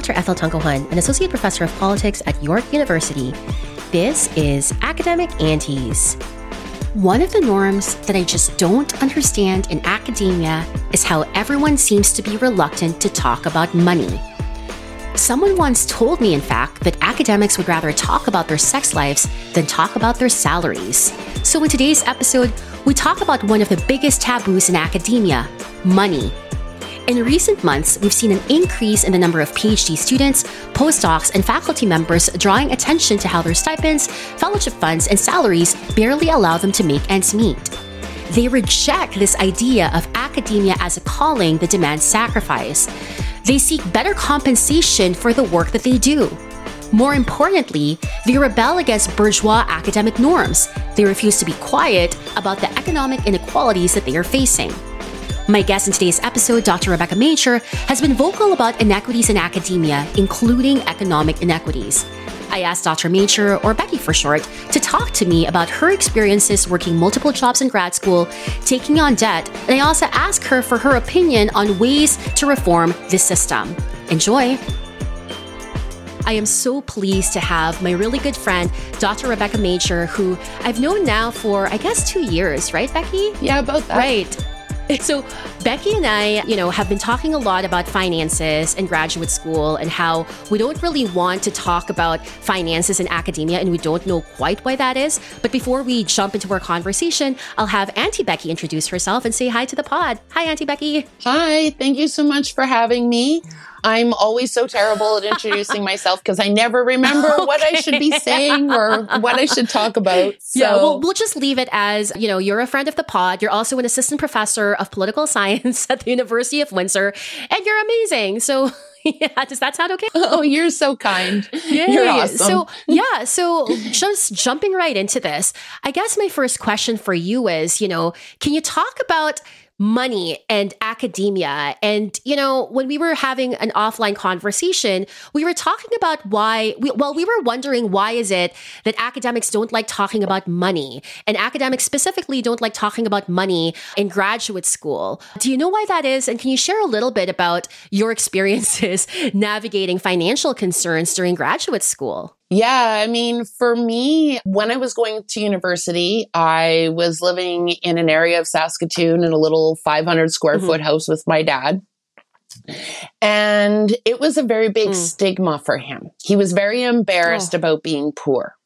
Dr. Ethel Tungohan, an associate professor of politics at York University. This is Academic Aunties. One of the norms that I just don't understand in academia is how everyone seems to be reluctant to talk about money. Someone once told me, in fact, that academics would rather talk about their sex lives than talk about their salaries. So, in today's episode, we talk about one of the biggest taboos in academia money. In recent months, we've seen an increase in the number of PhD students, postdocs, and faculty members drawing attention to how their stipends, fellowship funds, and salaries barely allow them to make ends meet. They reject this idea of academia as a calling that demands sacrifice. They seek better compensation for the work that they do. More importantly, they rebel against bourgeois academic norms. They refuse to be quiet about the economic inequalities that they are facing. My guest in today's episode, Dr. Rebecca Major, has been vocal about inequities in academia, including economic inequities. I asked Dr. Major, or Becky for short, to talk to me about her experiences working multiple jobs in grad school, taking on debt, and I also asked her for her opinion on ways to reform this system. Enjoy! I am so pleased to have my really good friend, Dr. Rebecca Major, who I've known now for, I guess, two years, right, Becky? Yeah, about that. Right. So, Becky and I, you know, have been talking a lot about finances and graduate school and how we don't really want to talk about finances in academia and we don't know quite why that is. But before we jump into our conversation, I'll have Auntie Becky introduce herself and say hi to the pod. Hi, Auntie Becky. Hi, thank you so much for having me. I'm always so terrible at introducing myself because I never remember okay. what I should be saying or what I should talk about. So. Yeah, well, we'll just leave it as you know, you're a friend of the pod. You're also an assistant professor of political science at the University of Windsor, and you're amazing. So. yeah, does that sound okay? Oh, you're so kind. Yay. You're awesome. So, yeah, so just jumping right into this, I guess my first question for you is, you know, can you talk about money and academia. And, you know, when we were having an offline conversation, we were talking about why, we, well, we were wondering why is it that academics don't like talking about money and academics specifically don't like talking about money in graduate school. Do you know why that is? And can you share a little bit about your experiences navigating financial concerns during graduate school? Yeah, I mean, for me, when I was going to university, I was living in an area of Saskatoon in a little 500 square mm-hmm. foot house with my dad. And it was a very big mm. stigma for him. He was very embarrassed oh. about being poor.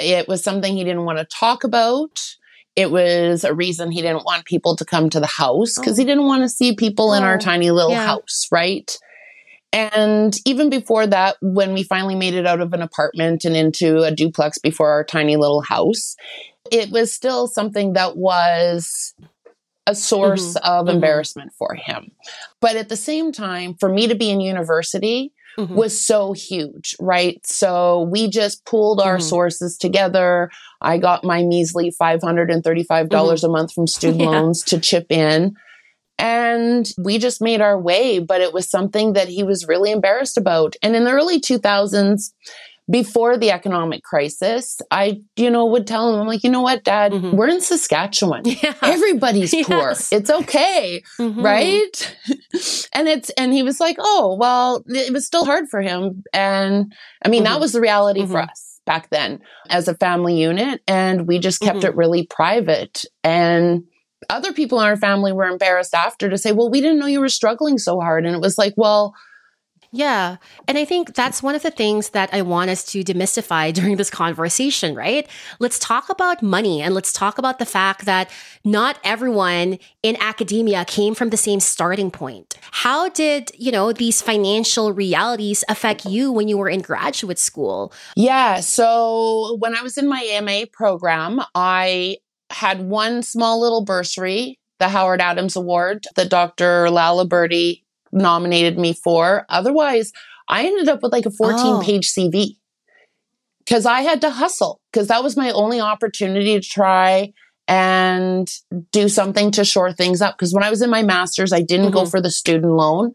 It was something he didn't want to talk about. It was a reason he didn't want people to come to the house because oh. he didn't want to see people oh. in our tiny little yeah. house, right? And even before that, when we finally made it out of an apartment and into a duplex before our tiny little house, it was still something that was a source mm-hmm. of mm-hmm. embarrassment for him. But at the same time, for me to be in university, Mm-hmm. was so huge, right? So we just pooled our mm-hmm. sources together. I got my measly $535 mm-hmm. a month from student yeah. loans to chip in. And we just made our way, but it was something that he was really embarrassed about. And in the early 2000s, before the economic crisis, I, you know, would tell him, I'm like, you know what, dad, mm-hmm. we're in Saskatchewan. Yeah. Everybody's yes. poor. It's okay. Mm-hmm. Right. and it's, and he was like, oh, well, it was still hard for him. And I mean, mm-hmm. that was the reality for mm-hmm. us back then as a family unit. And we just kept mm-hmm. it really private. And other people in our family were embarrassed after to say, well, we didn't know you were struggling so hard. And it was like, well, yeah. And I think that's one of the things that I want us to demystify during this conversation, right? Let's talk about money and let's talk about the fact that not everyone in academia came from the same starting point. How did, you know, these financial realities affect you when you were in graduate school? Yeah. So when I was in my MA program, I had one small little bursary, the Howard Adams Award that Dr. Lala Birdie nominated me for. Otherwise, I ended up with like a 14 oh. page CV because I had to hustle because that was my only opportunity to try and do something to shore things up. Because when I was in my master's, I didn't mm-hmm. go for the student loan.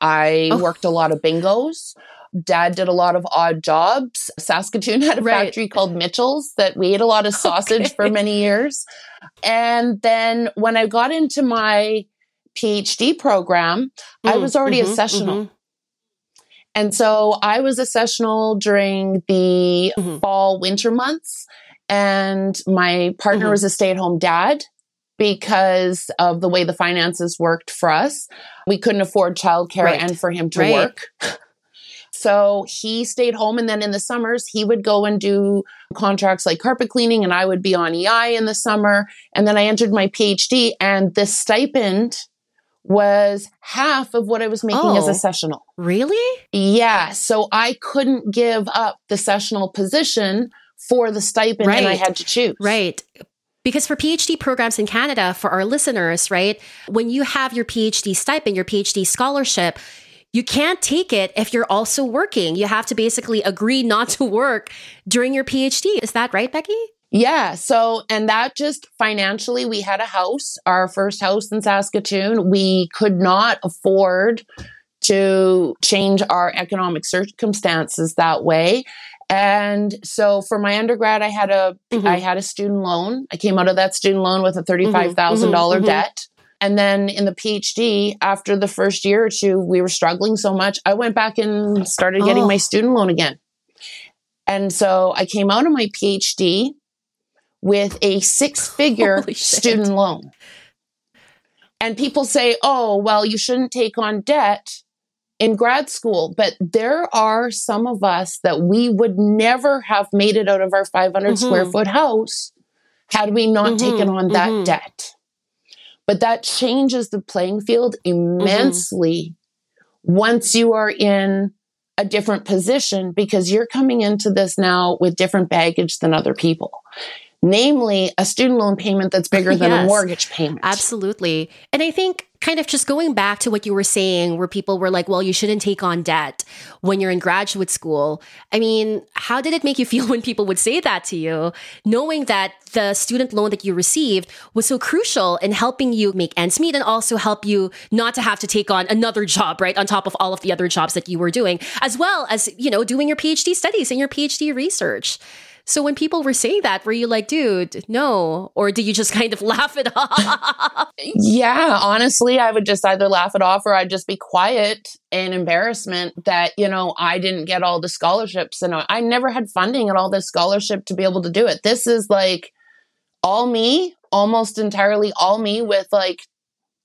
I oh. worked a lot of bingos. Dad did a lot of odd jobs. Saskatoon had a right. factory called Mitchell's that we ate a lot of sausage okay. for many years. And then when I got into my PhD program, mm, I was already mm-hmm, a sessional. Mm-hmm. And so I was a sessional during the mm-hmm. fall winter months and my partner mm-hmm. was a stay-at-home dad because of the way the finances worked for us. We couldn't afford childcare right. and for him to right. work. So he stayed home. And then in the summers, he would go and do contracts like carpet cleaning, and I would be on EI in the summer. And then I entered my PhD, and the stipend was half of what I was making oh, as a oh, sessional. Really? Yeah. So I couldn't give up the sessional position for the stipend, right. and I had to choose. Right. Because for PhD programs in Canada, for our listeners, right, when you have your PhD stipend, your PhD scholarship, you can't take it if you're also working. You have to basically agree not to work during your PhD. Is that right, Becky? Yeah. So, and that just financially, we had a house, our first house in Saskatoon. We could not afford to change our economic circumstances that way. And so for my undergrad, I had a mm-hmm. I had a student loan. I came out of that student loan with a $35,000 mm-hmm. dollars mm-hmm. debt. And then in the PhD, after the first year or two, we were struggling so much. I went back and started getting oh. my student loan again. And so I came out of my PhD with a six figure student loan. And people say, oh, well, you shouldn't take on debt in grad school. But there are some of us that we would never have made it out of our 500 mm-hmm. square foot house had we not mm-hmm. taken on that mm-hmm. debt. But that changes the playing field immensely mm-hmm. once you are in a different position because you're coming into this now with different baggage than other people namely a student loan payment that's bigger than yes, a mortgage payment. Absolutely. And I think kind of just going back to what you were saying, where people were like, well, you shouldn't take on debt when you're in graduate school. I mean, how did it make you feel when people would say that to you, knowing that the student loan that you received was so crucial in helping you make ends meet and also help you not to have to take on another job, right? On top of all of the other jobs that you were doing, as well as, you know, doing your PhD studies and your PhD research. So when people were saying that, were you like, dude, no? Or did you just kind of laugh it off? yeah, honestly, I would just either laugh it off or I'd just be quiet in embarrassment that, you know, I didn't get all the scholarships and I never had funding at all this scholarship to be able to do it. This is like all me, almost entirely all me with like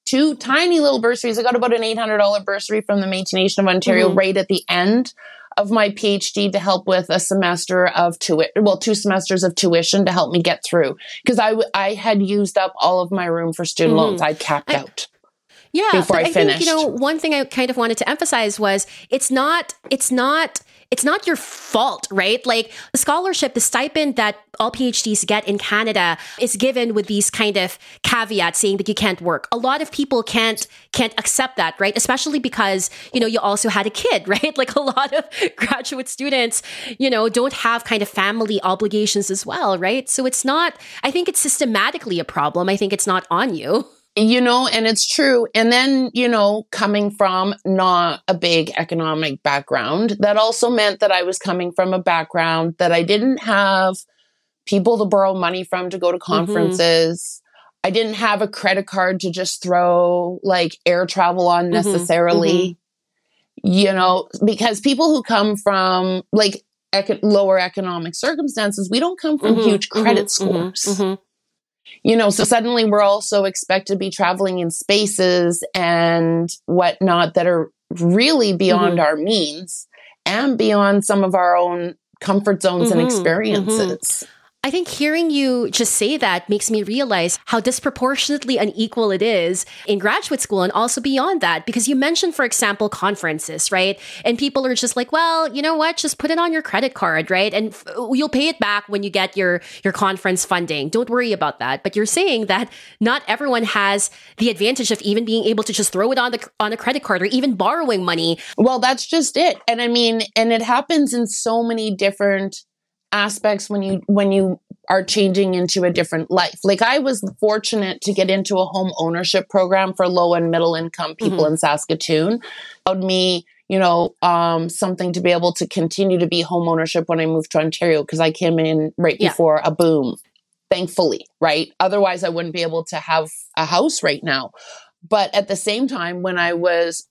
two tiny little bursaries. I got about an $800 bursary from the Métis Nation of Ontario mm-hmm. right at the end of my PhD to help with a semester of tuition, well, two semesters of tuition to help me get through because I, w- I had used up all of my room for student mm. loans. I'd capped I, out. Yeah, before I, I finished. Think, you know, one thing I kind of wanted to emphasize was it's not, it's not it's not your fault, right? Like the scholarship, the stipend that all PhDs get in Canada is given with these kind of caveats saying that you can't work. A lot of people can't can't accept that, right? Especially because, you know, you also had a kid, right? Like a lot of graduate students, you know, don't have kind of family obligations as well, right? So it's not I think it's systematically a problem. I think it's not on you. you know, and it's true. And then, you know, coming from not a big economic background, that also meant that I was coming from a background that I didn't have people to borrow money from to go to mm-hmm. conferences. Mm-hmm. I didn't have a credit card to just throw like air travel on mm-hmm. necessarily. Mm-hmm. You know, because people who come from like ec- lower economic circumstances, we don't come from mm-hmm. huge credit mm-hmm. scores you know, so suddenly we're also expected to be traveling in spaces and whatnot that are really beyond mm-hmm. our means and beyond some of our own comfort zones mm-hmm. and experiences. Mm-hmm. I think hearing you just say that makes me realize how disproportionately unequal it is in graduate school and also beyond that. Because you mentioned, for example, conferences, right? And people are just like, well, you know what? Just put it on your credit card, right? And f- you'll pay it back when you get your, your conference funding. Don't worry about that. But you're saying that not everyone has the advantage of even being able to just throw it on the, on a credit card or even borrowing money. Well, that's just it. And I mean, and it happens in so many different aspects when you when you are changing into a different life. Like I was fortunate to get into a home ownership program for low and middle income people mm-hmm. in Saskatoon. Allowed me, you know, um, something to be able to continue to be home ownership when I moved to Ontario because I came in right yeah. before a boom. Thankfully, right? Otherwise, I wouldn't be able to have a house right now. But at the same time, when I was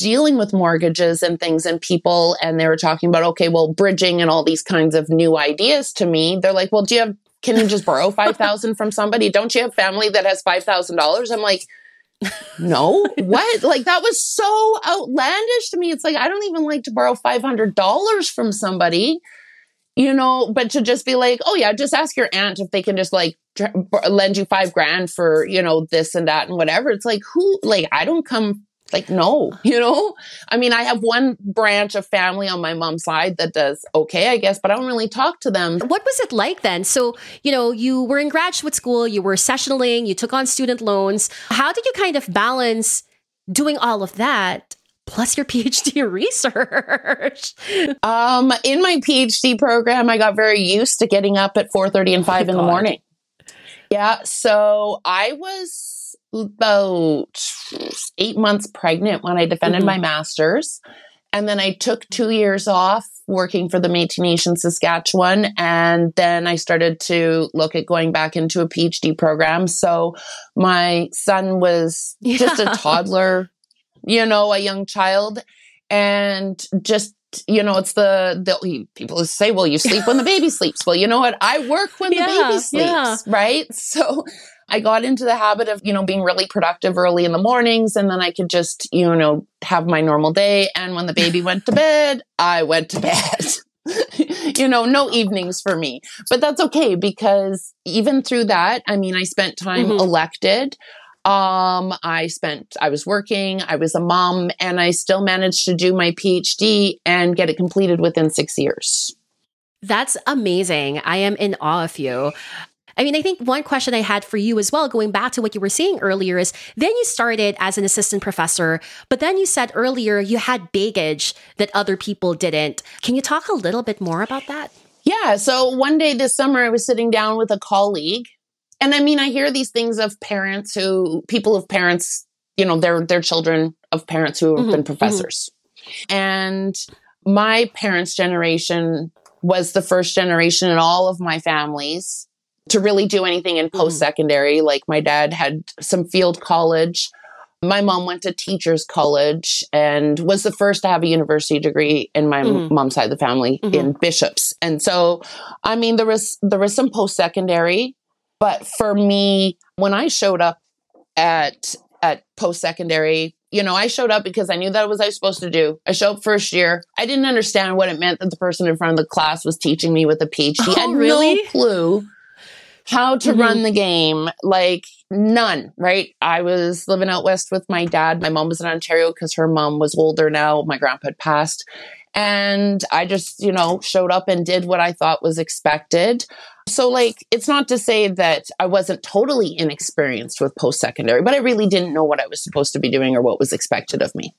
dealing with mortgages and things and people, and they were talking about, okay, well, bridging and all these kinds of new ideas to me. They're like, well, do you have, can you just borrow 5000 from somebody? Don't you have family that has $5,000? I'm like, no, what? Like that was so outlandish to me. It's like, I don't even like to borrow $500 from somebody you know, but to just be like, oh yeah, just ask your aunt if they can just like lend you five grand for, you know, this and that and whatever. It's like, who, like, I don't come, like, no, you know? I mean, I have one branch of family on my mom's side that does okay, I guess, but I don't really talk to them. What was it like then? So, you know, you were in graduate school, you were sessionaling, you took on student loans. How did you kind of balance doing all of that plus your PhD research. Um, in my PhD program, I got very used to getting up at 4:30 and 5 oh in God. the morning. Yeah, so I was about 8 months pregnant when I defended mm-hmm. my masters. And then I took 2 years off working for the Métis Nation Saskatchewan and then I started to look at going back into a PhD program. So my son was yeah. just a toddler you know, a young child and just you know, it's the, the people say, well, you sleep when the baby sleeps. Well, you know what? I work when yeah, the baby sleeps, yeah. right? So I got into the habit of, you know, being really productive early in the mornings and then I could just, you know, have my normal day. And when the baby went to bed, I went to bed. you know, no evenings for me. But that's okay because even through that, I mean, I spent time mm-hmm. elected. Um, I spent, I was working, I was a mom, and I still managed to do my PhD and get it completed within six years. That's amazing. I am in awe of you. I mean, I think one question I had for you as well, going back to what you were saying earlier, is then you started as an assistant professor, but then you said earlier you had baggage that other people didn't. Can you talk a little bit more about that? Yeah. So one day this summer, I was sitting down with a colleague and I mean, I hear these things of parents who, people of parents, you know, they're, they're children of parents who have mm-hmm, been mm-hmm. professors. Mm-hmm. And my parents' generation was the first generation in all of my families to really do anything in post secondary. Mm-hmm. Like my dad had some field college. My mom went to teachers college and was the first to have a university degree in my mm-hmm. mom's side of the family mm-hmm. in bishops. And so, I mean, there was, there was some post secondary but for me, when I showed up at at post secondary, you know, I showed up because I knew that was I was supposed to do. I showed up first year. I didn't understand what it meant that the person in front of the class was teaching me with a PhD. Oh, I had really? no clue how to mm-hmm. run the game. Like none, right? I was living out west with my dad. My mom was in Ontario because her mom was older now. My grandpa had passed. And I just, you know, showed up and did what I thought was expected. So, like, it's not to say that I wasn't totally inexperienced with post secondary, but I really didn't know what I was supposed to be doing or what was expected of me.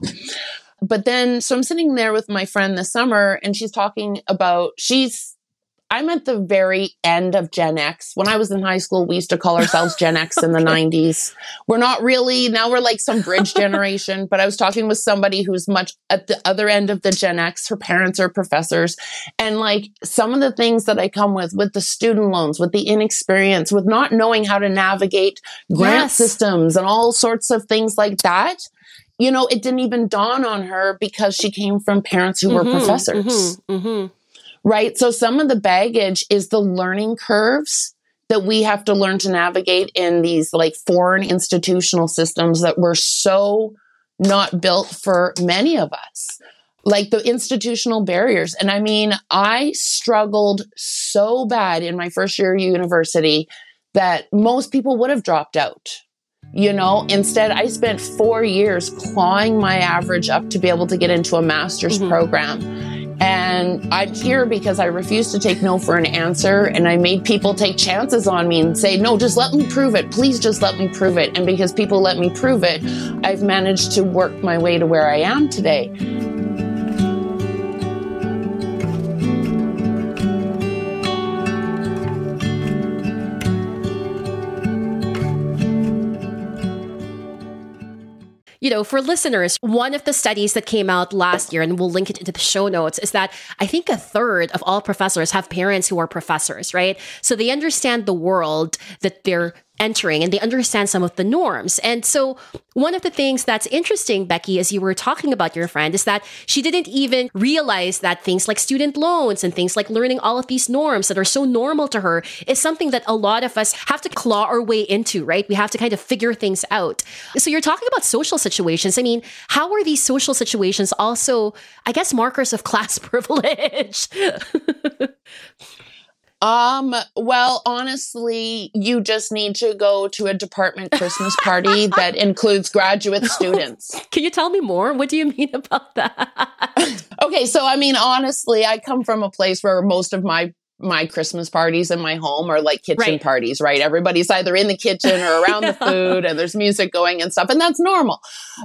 But then, so I'm sitting there with my friend this summer, and she's talking about, she's I'm at the very end of Gen X. When I was in high school, we used to call ourselves Gen X in the 90s. We're not really, now we're like some bridge generation, but I was talking with somebody who's much at the other end of the Gen X. Her parents are professors. And like some of the things that I come with, with the student loans, with the inexperience, with not knowing how to navigate grant yes. systems and all sorts of things like that you know, it didn't even dawn on her because she came from parents who mm-hmm, were professors. Mm-hmm, mm-hmm right? So some of the baggage is the learning curves that we have to learn to navigate in these like foreign institutional systems that were so not built for many of us. Like the institutional barriers. And I mean, I struggled so bad in my first year of university that most people would have dropped out. You know, instead, I spent four years clawing my average up to be able to get into a master's mm-hmm. program and I'm here because I refused to take no for an answer. And I made people take chances on me and say, no, just let me prove it. Please just let me prove it. And because people let me prove it, I've managed to work my way to where I am today. You know, for listeners, one of the studies that came out last year, and we'll link it into the show notes, is that I think a third of all professors have parents who are professors, right? So they understand the world that their entering and they understand some of the norms. And so, one of the things that's interesting, Becky, as you were talking about your friend, is that she didn't even realize that things like student loans and things like learning all of these norms that are so normal to her is something that a lot of us have to claw our way into, right? We have to kind of figure things out. So, you're talking about social situations. I mean, how are these social situations also, I guess, markers of class privilege? Um, well, honestly, you just need to go to a department Christmas party that includes graduate students. Can you tell me more? What do you mean about that? okay, so I mean, honestly, I come from a place where most of my my Christmas parties in my home are like kitchen right. parties, right? Everybody's either in the kitchen or around the food and there's music going and stuff, and that's normal.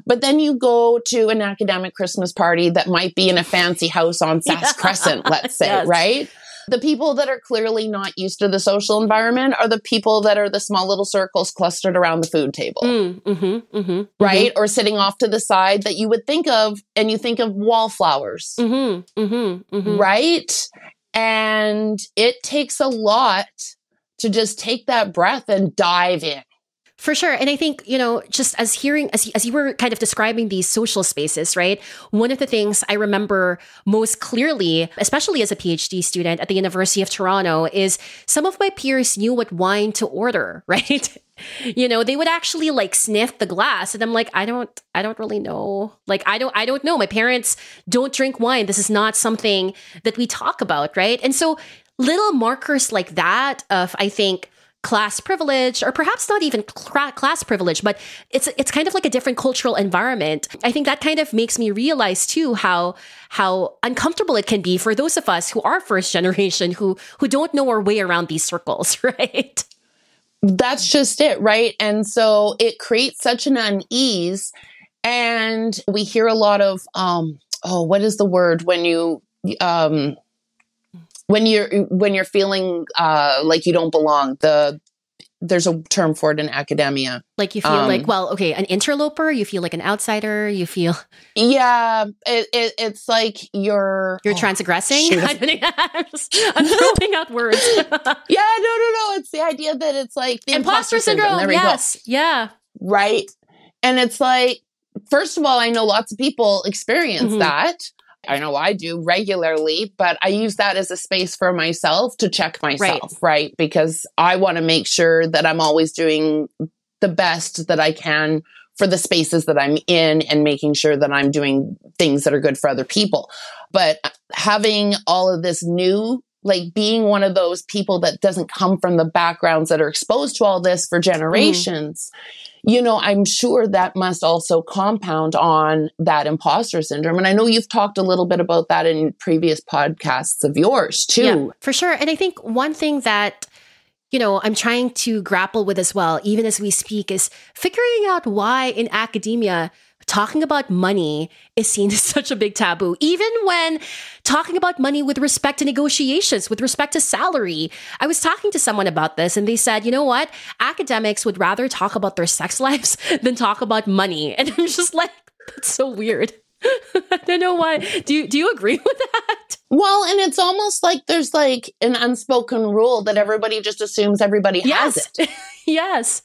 But then you go to an academic Christmas party that might be in a fancy house on Sass yeah. Crescent, let's say, yes. right? The people that are clearly not used to the social environment are the people that are the small little circles clustered around the food table. Mm, mm-hmm, mm-hmm, right? Mm-hmm. Or sitting off to the side that you would think of, and you think of wallflowers. Mm-hmm, mm-hmm, mm-hmm. Right? And it takes a lot to just take that breath and dive in. For sure. And I think, you know, just as hearing, as, as you were kind of describing these social spaces, right? One of the things I remember most clearly, especially as a PhD student at the University of Toronto, is some of my peers knew what wine to order, right? you know they would actually like sniff the glass and i'm like i don't i don't really know like i don't i don't know my parents don't drink wine this is not something that we talk about right and so little markers like that of i think class privilege or perhaps not even cl- class privilege but it's it's kind of like a different cultural environment. I think that kind of makes me realize too how how uncomfortable it can be for those of us who are first generation who who don't know our way around these circles right? That's just it right? And so it creates such an unease and we hear a lot of um oh what is the word when you um when you're when you're feeling uh, like you don't belong the there's a term for it in academia. Like you feel um, like well okay an interloper you feel like an outsider you feel yeah it, it, it's like you're you're oh, transgressing I'm, I'm throwing out words. Yeah no no no it's the idea that it's like the imposter, imposter syndrome, syndrome. yes yeah. Right and it's like first of all i know lots of people experience mm-hmm. that I know I do regularly, but I use that as a space for myself to check myself, right? right? Because I want to make sure that I'm always doing the best that I can for the spaces that I'm in and making sure that I'm doing things that are good for other people. But uh, having all of this new like being one of those people that doesn't come from the backgrounds that are exposed to all this for mm-hmm. generations, mm you know, I'm sure that must also compound on that imposter syndrome. And I know you've talked a little bit about that in previous podcasts of yours too. Yeah, for sure. And I think one thing that you know, I'm trying to grapple with as well, even as we speak, is figuring out why in academia talking about money is seen as such a big taboo, even when talking about money with respect to negotiations, with respect to salary. I was talking to someone about this and they said, you know what? Academics would rather talk about their sex lives than talk about money. And I'm just like, that's so weird. I don't know why. Do you do you agree with that? Well, and it's almost like there's like an unspoken rule that everybody just assumes everybody yes. has it. yes.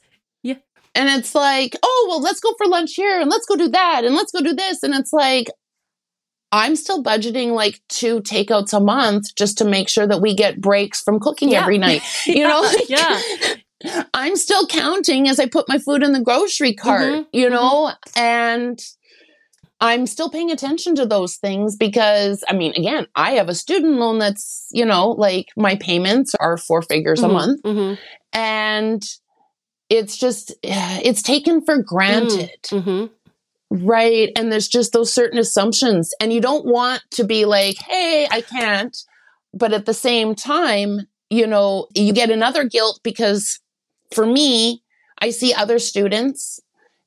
And it's like, oh, well, let's go for lunch here and let's go do that and let's go do this. And it's like, I'm still budgeting like two takeouts a month just to make sure that we get breaks from cooking yeah. every night. You yeah. know? yeah. I'm still counting as I put my food in the grocery cart, mm-hmm. you know? Mm-hmm. And I'm still paying attention to those things because, I mean, again, I have a student loan that's, you know, like my payments are four figures mm-hmm. a month. Mm-hmm. And it's just it's taken for granted. mm, mm-hmm. right? And there's just those certain assumptions. And you don't want to be like hey i can't. But at the same time you know you get another guilt because for me i see other students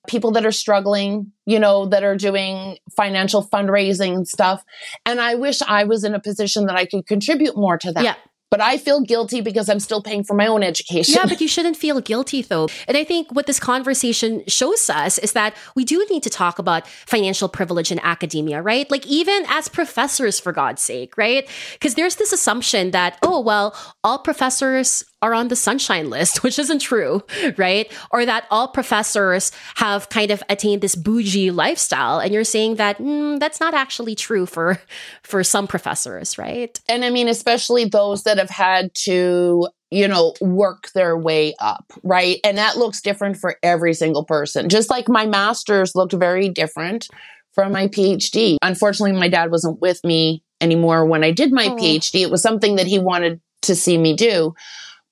people that are struggling you know that are doing financial fundraising and stuff. And i wish i was in a position that i could contribute more to that. Yeah but I feel guilty because I'm still paying for my own education. Yeah, but you shouldn't feel guilty though. And I think what this conversation shows us is that we do need to talk about financial privilege in academia, right? Like even as professors, for God's sake, right? Because there's this assumption that, oh, well, all professors are on the sunshine list, which isn't true, right? Or that all professors have kind of attained this bougie lifestyle. And you're saying that mm, that's not actually true for, for some professors, right? And I mean, especially those that have had to you know, work their way up, right? And that looks different for every single person. Just like my master's looked very different from my PhD. Unfortunately, my dad wasn't with me anymore when I did my oh. PhD. It was something that he wanted to see me do.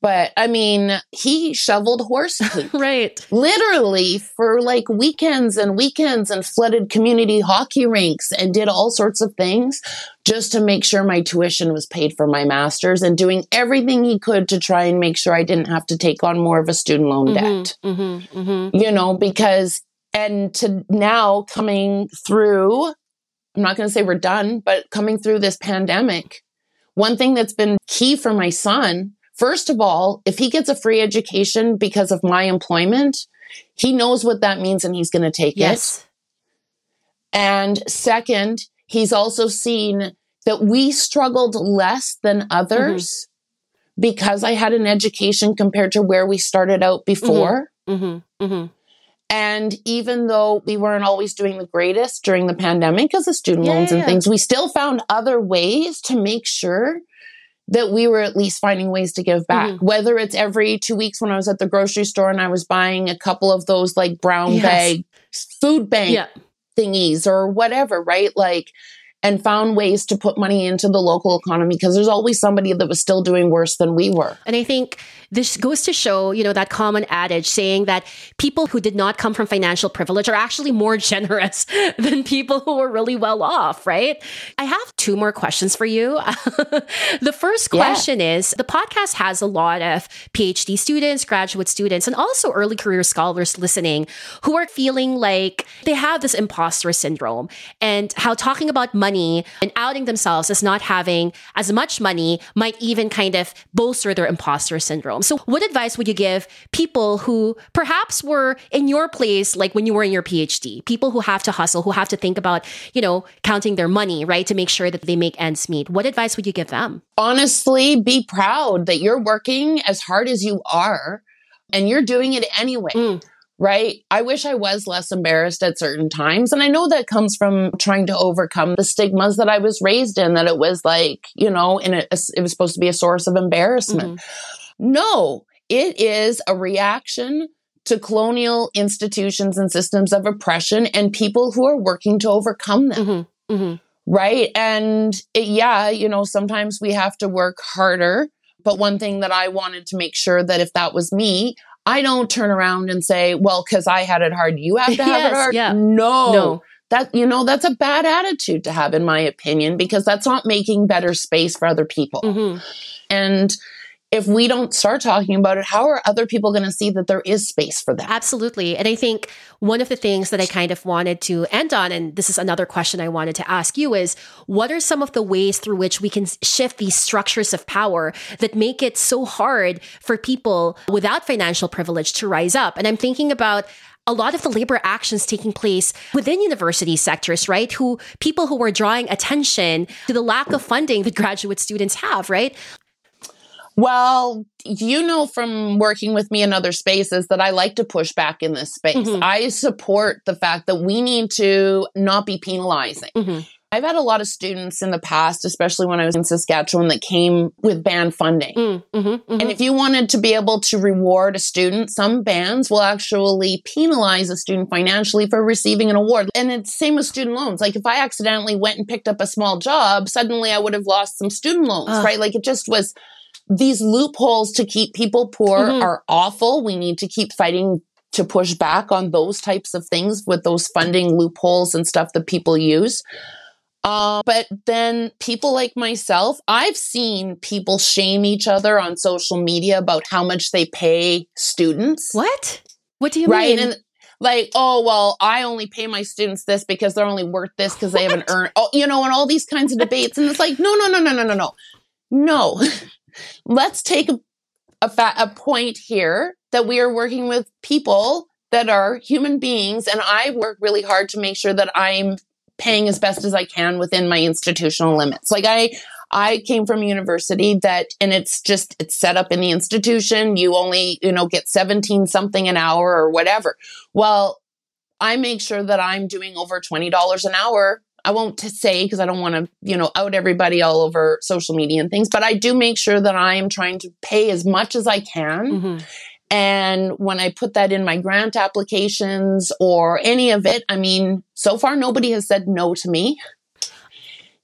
But I mean, he shoveled horse poop. right. Literally for like weekends and weekends and flooded community hockey rinks and did all sorts of things just to make sure my tuition was paid for my master's and doing everything he could to try and make sure I didn't have to take on more of a student loan mm-hmm, debt. Mm-hmm, mm-hmm. You know, because, and to now coming through, I'm not going to say we're done, but coming through this pandemic, one thing that's been key for my son First of all, if he gets a free education because of my employment, he knows what that means and he's going to take yes. it. And second, he's also seen that we struggled less than others mm-hmm. because I had an education compared to where we started out before. Mm-hmm. Mm-hmm. mm-hmm. And even though we weren't always doing the greatest during the pandemic because of student yeah, loans and yeah. things, we still found other ways to make sure that we were at least finding ways to give back. Mm-hmm. Whether it's every two weeks when I was at the grocery store and I was buying a couple of those like brown yes. bag food bank yeah. thingies or whatever, right? Like, and found ways to put money into the local economy because there's always somebody that was still doing worse than we were. And I think this goes to show, you know, that common adage saying that people who did not come from financial privilege are actually more generous than people who were really well off, right? I have two more questions for you. the first question yeah. is the podcast has a lot of PhD students, graduate students, and also early career scholars listening who are feeling like they have this imposter syndrome and how talking about money and outing themselves as not having as much money might even kind of bolster their imposter syndrome. So, what advice would you give people who perhaps were in your place, like when you were in your PhD, people who have to hustle, who have to think about, you know, counting their money, right, to make sure that they make ends meet? What advice would you give them? Honestly, be proud that you're working as hard as you are and you're doing it anyway. Mm right? I wish I was less embarrassed at certain times. And I know that comes from trying to overcome the stigmas that I was raised in, that it was like, you know, in a, it was supposed to be a source of embarrassment. Mm-hmm. No, it is a reaction to colonial institutions and systems of oppression and people who are working to overcome them. Mm-hmm, mm-hmm. Right. And it, yeah, you know, sometimes we have to work harder. But one thing that I wanted to make sure that if that was me, I don't turn around and say, well, because I had it hard, you have to have yes, it hard. Yeah. No. No. That, you know, that's a bad attitude to have, in my opinion, because that's not making better space for other people. Mm-hmm. And if we don't start talking about it, how are other people going to see that there is space for that? Absolutely. And I think one of the things that I kind of wanted to end on, and this is another question I wanted to ask you, is what are some of the ways through which we can shift these structures of power that make it so hard for people without financial privilege to rise up? And I'm thinking about a lot of the labor actions taking place within university sectors, right? Who people who are drawing attention to the lack of funding that graduate students have, right? Well, you know from working with me in other spaces that I like to push back in this space. Mm-hmm. I support the fact that we need to not be penalizing. Mm-hmm. I've had a lot of students in the past, especially when I was in Saskatchewan, that came with band funding. Mm, mm-hmm, mm-hmm. And if you wanted to be able to reward a student, some bands will actually penalize a student financially for receiving an award. And it's same with student loans. Like if I accidentally went and picked up a small job, suddenly I would have lost some student loans, Ugh. right? Like it just was these loopholes to keep people poor mm-hmm. are awful. We need to keep fighting to push back on those types of things with those funding loopholes and stuff that people use. Uh, but then people like myself, I've seen people shame each other on social media about how much they pay students. What? What do you right? mean? And like, oh, well, I only pay my students this because they're only worth this because they haven't earned, oh, you know, and all these kinds of debates. And it's like, no, no, no, no, no, no, no. No. let's take a, fa- a point here that we are working with people that are human beings, and I work really hard to make sure that I'm paying as best as I can within my institutional limits. Like I, I came from a university that, and it's just, it's set up in the institution. You only, you know, get 17 something an hour or whatever. Well, I make sure that I'm doing over $20 an hour. I won't say because I don't want to, you know, out everybody all over social media and things, but I do make sure that I am trying to pay as much as I can. Mm-hmm. And when I put that in my grant applications or any of it, I mean, so far nobody has said no to me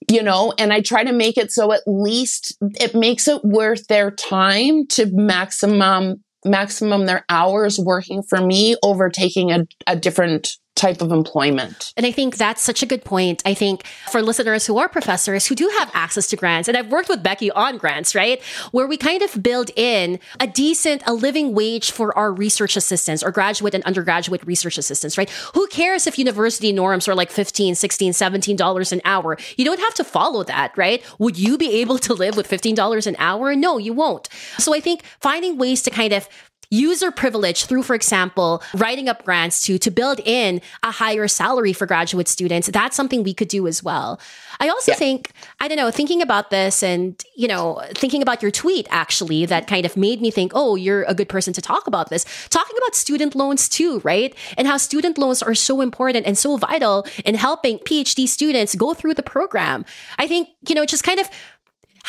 you know, and I try to make it so at least it makes it worth their time to maximum maximum their hours working for me over taking a, a different type of employment. And I think that's such a good point. I think for listeners who are professors who do have access to grants, and I've worked with Becky on grants, right? Where we kind of build in a decent, a living wage for our research assistants or graduate and undergraduate research assistants, right? Who cares if university norms are like 15, 16, 17 dollars an hour? You don't have to follow that, right? Would you be able to live with $15 an hour? No, you won't. So I think finding ways to kind of user privilege through, for example, writing up grants to, to build in a higher salary for graduate students, that's something we could do as well. I also yeah. think, I don't know, thinking about this and, you know, thinking about your tweet actually that kind of made me think, oh, you're a good person to talk about this. Talking about student loans too, right? And how student loans are so important and so vital in helping PhD students go through the program. I think, you know, just kind of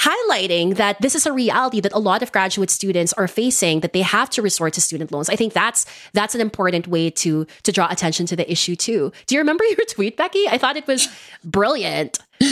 highlighting that this is a reality that a lot of graduate students are facing that they have to resort to student loans. I think that's that's an important way to to draw attention to the issue too. Do you remember your tweet, Becky? I thought it was brilliant. I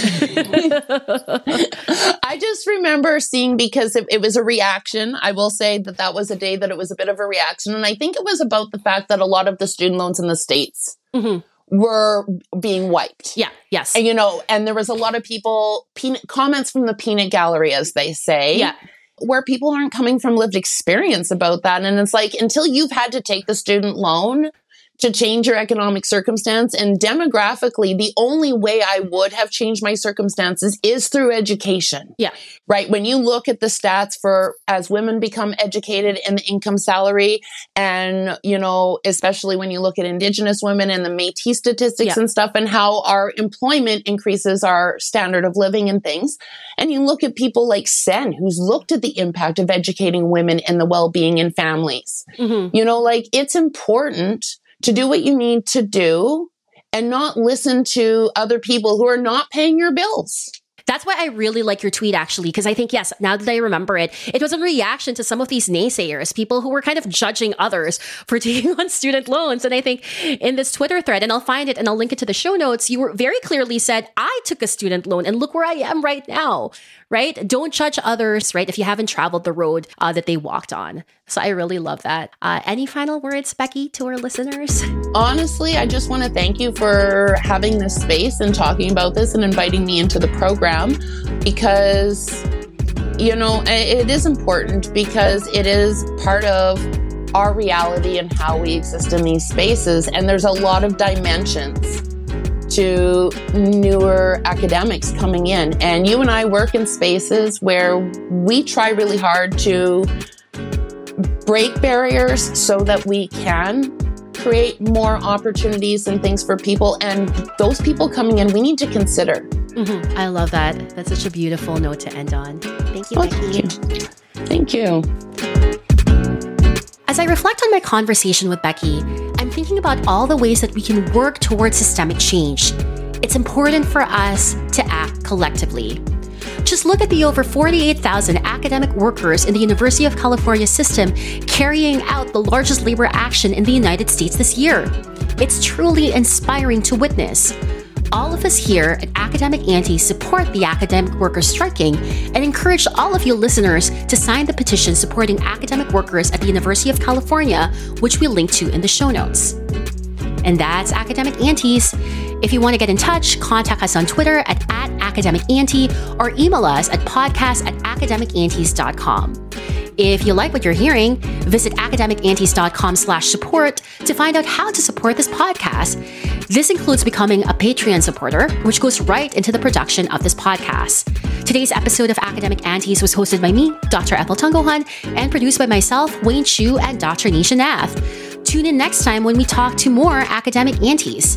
just remember seeing because it, it, was a reaction. I will say that that was a day that it was a bit of a reaction. And I think it was about the fact that a lot of the student loans in the States mm-hmm were being wiped. Yeah, yes. And you know, and there was a lot of people peanut comments from the peanut gallery as they say. Yeah. Where people aren't coming from lived experience about that. And it's like until you've had to take the student loan, to change your economic circumstance. And demographically, the only way I would have changed my circumstances is through education. Yeah. Right. When you look at the stats for as women become educated in the income salary, and, you know, especially when you look at Indigenous women and the Metis statistics yeah. and stuff, and how our employment increases our standard of living and things. And you look at people like Sen, who's looked at the impact of educating women and the well being in families. Mm-hmm. You know, like it's important to do what you need to do and not listen to other people who are not paying your bills. That's why I really like your tweet actually, because I think, yes, now that I remember it, it was a reaction to some of these naysayers, people who were kind of judging others for taking on student loans. And I think in this Twitter thread, and I'll find it and I'll link it to the show notes, you were very clearly said, I took a student loan and look where I am right now right? Don't judge others, right? If you haven't traveled the road uh, that they walked on. So I really love that. Uh, any final words, Becky, to our listeners? Honestly, I just want to thank you for having this space and talking about this and inviting me into the program because, you know, it is important because it is part of our reality and how we exist in these spaces. And there's a lot of dimensions to newer academics coming in. And you and I work in spaces where we try really hard to break barriers so that we can create more opportunities and things for people. And those people coming in, we need to consider. Mm-hmm. I love that. That's such a beautiful note to end on. Thank you, oh, Becky. Thank you. Thank you. As I reflect on my conversation with Becky, I'm thinking about all the ways that we can work towards systemic change. It's important for us to act collectively. Just look at the over 48,000 academic workers in the University of California system carrying out the largest labor action in the United States this year. It's truly inspiring to witness. All of us here at Academic Auntie support the academic workers striking and encourage all of you listeners to sign the petition supporting academic workers at the University of California, which we link to in the show notes. And that's Academic Aunties. If you want to get in touch, contact us on Twitter at, at or email us at podcast at academicaunties.com. If you like what you're hearing, visit academicaunties.com slash support to find out how to support this podcast. This includes becoming a Patreon supporter, which goes right into the production of this podcast. Today's episode of Academic Aunties was hosted by me, Dr. Ethel Tungohan, and produced by myself, Wayne Chu, and Dr. Nisha Nath. Tune in next time when we talk to more academic aunties.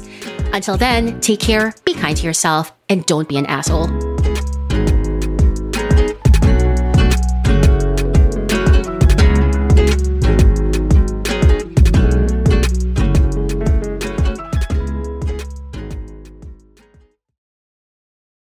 Until then, take care, be kind to yourself, and don't be an asshole.